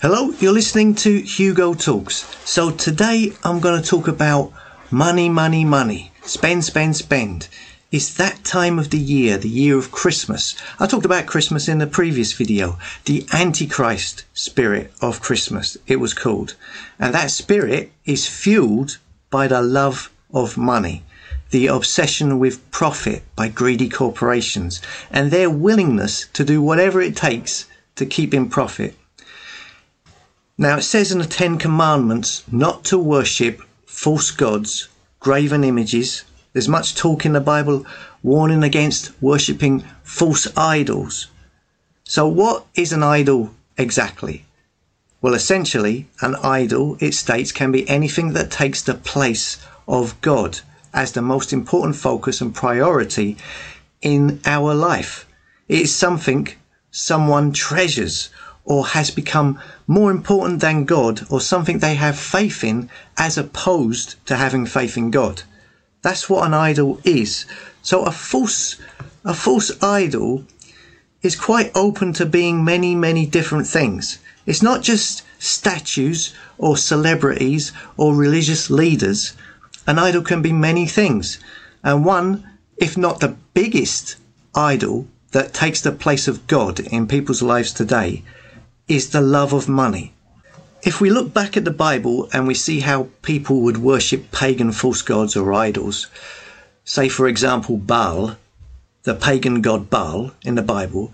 Hello, you're listening to Hugo Talks. So today I'm going to talk about money, money, money. Spend, spend, spend. It's that time of the year, the year of Christmas. I talked about Christmas in the previous video. The Antichrist spirit of Christmas, it was called. And that spirit is fueled by the love of money, the obsession with profit by greedy corporations, and their willingness to do whatever it takes to keep in profit. Now it says in the Ten Commandments not to worship false gods, graven images. There's much talk in the Bible warning against worshipping false idols. So what is an idol exactly? Well, essentially, an idol, it states, can be anything that takes the place of God as the most important focus and priority in our life. It is something someone treasures or has become more important than God or something they have faith in as opposed to having faith in God. That's what an idol is. So a false, a false idol is quite open to being many, many different things. It's not just statues or celebrities or religious leaders. An idol can be many things. And one, if not the biggest idol that takes the place of God in people's lives today is the love of money. If we look back at the Bible and we see how people would worship pagan false gods or idols, say for example Baal, the pagan god Baal in the Bible,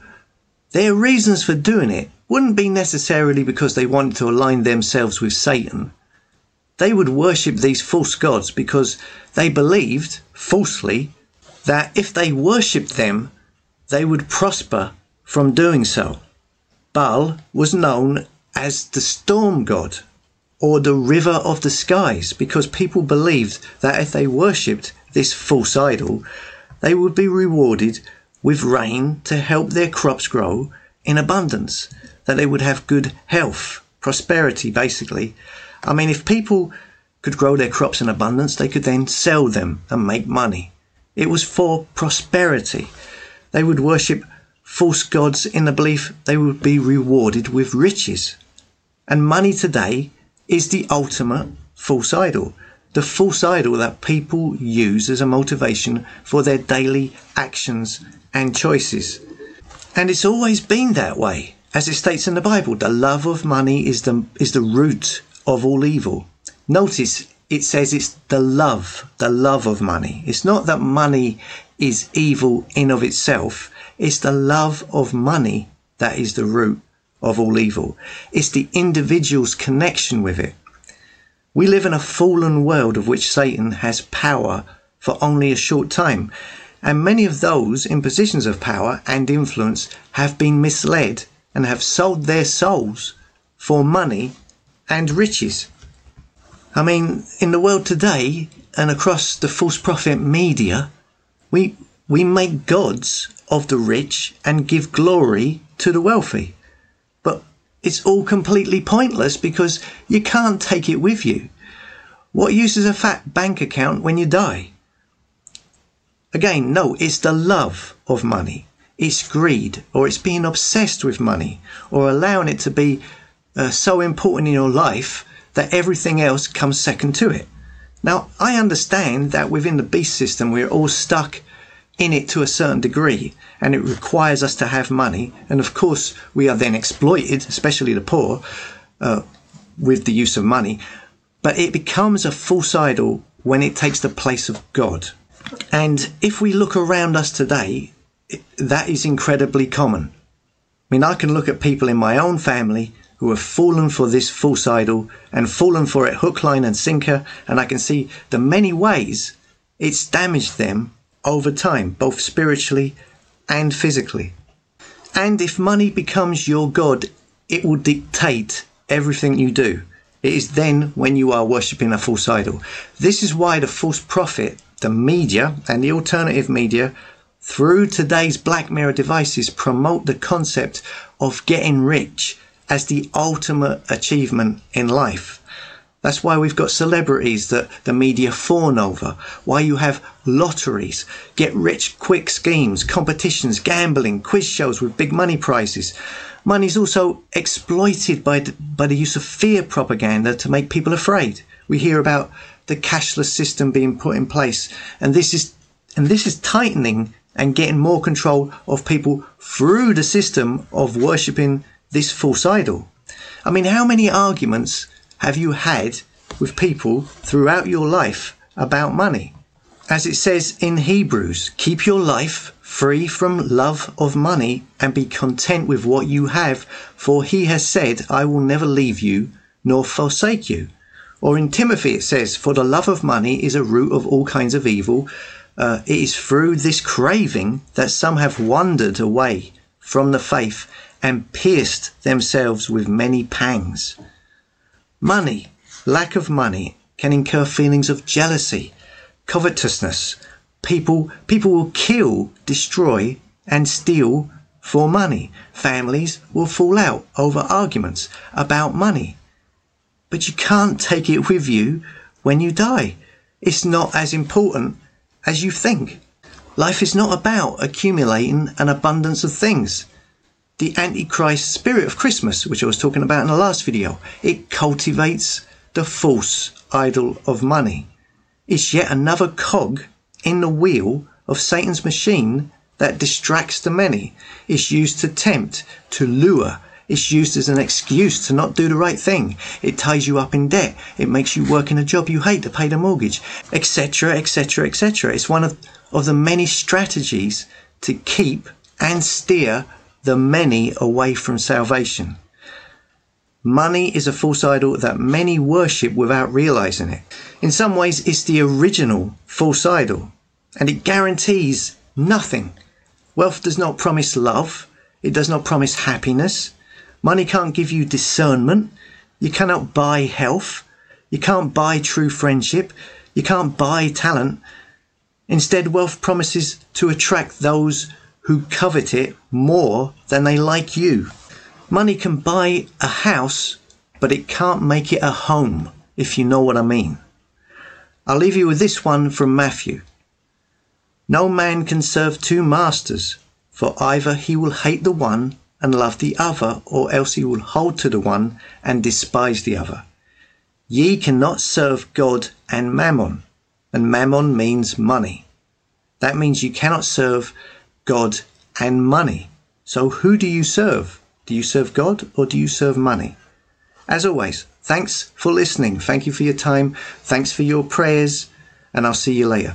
their reasons for doing it wouldn't be necessarily because they wanted to align themselves with Satan. They would worship these false gods because they believed, falsely, that if they worshipped them, they would prosper from doing so. Baal was known as the storm god or the river of the skies because people believed that if they worshipped this false idol, they would be rewarded with rain to help their crops grow in abundance, that they would have good health, prosperity, basically. I mean, if people could grow their crops in abundance, they could then sell them and make money. It was for prosperity. They would worship false gods in the belief they would be rewarded with riches. And money today is the ultimate false idol. The false idol that people use as a motivation for their daily actions and choices. And it's always been that way. As it states in the Bible, the love of money is the, is the root of all evil. Notice it says it's the love, the love of money. It's not that money is evil in of itself. It's the love of money that is the root of all evil. It's the individual's connection with it. We live in a fallen world of which Satan has power for only a short time. And many of those in positions of power and influence have been misled and have sold their souls for money and riches. I mean, in the world today and across the false prophet media, we, we make gods of the rich and give glory to the wealthy. But it's all completely pointless because you can't take it with you. What use is a fat bank account when you die? Again, no, it's the love of money. It's greed, or it's being obsessed with money, or allowing it to be uh, so important in your life that everything else comes second to it. Now, I understand that within the beast system, we're all stuck in it to a certain degree and it requires us to have money. And of course, we are then exploited, especially the poor, uh, with the use of money. But it becomes a false idol when it takes the place of God. And if we look around us today, that is incredibly common. I mean, I can look at people in my own family who have fallen for this false idol and fallen for it hook, line, and sinker, and I can see the many ways it's damaged them over time, both spiritually and physically. And if money becomes your God, it will dictate everything you do. It is then when you are worshipping a false idol. This is why the false prophet, the media, and the alternative media, through today's Black Mirror devices, promote the concept of getting rich as the ultimate achievement in life. That's why we've got celebrities that the media fawn over. Why you have lotteries, get rich quick schemes, competitions, gambling, quiz shows with big money prizes. Money is also exploited by the, by the use of fear propaganda to make people afraid. We hear about the cashless system being put in place, and this is and this is tightening and getting more control of people through the system of worshipping this false idol. I mean, how many arguments have you had with people throughout your life about money? As it says in Hebrews, keep your life free from love of money and be content with what you have, for he has said, I will never leave you nor forsake you. Or in Timothy it says, for the love of money is a root of all kinds of evil. Uh, it is through this craving that some have wandered away from the faith and pierced themselves with many pangs. Money, lack of money, can incur feelings of jealousy, covetousness. People, people will kill, destroy, and steal for money. Families will fall out over arguments about money. But you can't take it with you when you die. It's not as important as you think. Life is not about accumulating an abundance of things the Antichrist spirit of Christmas, which I was talking about in the last video. It cultivates the false idol of money. It's yet another cog in the wheel of Satan's machine that distracts the many. It's used to tempt, to lure. It's used as an excuse to not do the right thing. It ties you up in debt. It makes you work in a job you hate to pay the mortgage, etc., etc., etc. It's one of, of the many strategies to keep and steer the many away from salvation. Money is a false idol that many worship without realizing it. In some ways, it's the original false idol, and it guarantees nothing. Wealth does not promise love, it does not promise happiness. Money can't give you discernment. You cannot buy health. You can't buy true friendship. You can't buy talent. Instead, wealth promises to attract those who covet it more than they like you. Money can buy a house, but it can't make it a home, if you know what I mean. I'll leave you with this one from Matthew. No man can serve two masters, for either he will hate the one and love the other, or else he will hold to the one and despise the other. Ye cannot serve God and mammon, and mammon means money. That means you cannot serve God, and money. So who do you serve? Do you serve God or do you serve money? As always, thanks for listening. Thank you for your time. Thanks for your prayers, and I'll see you later.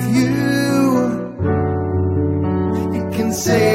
screen and break the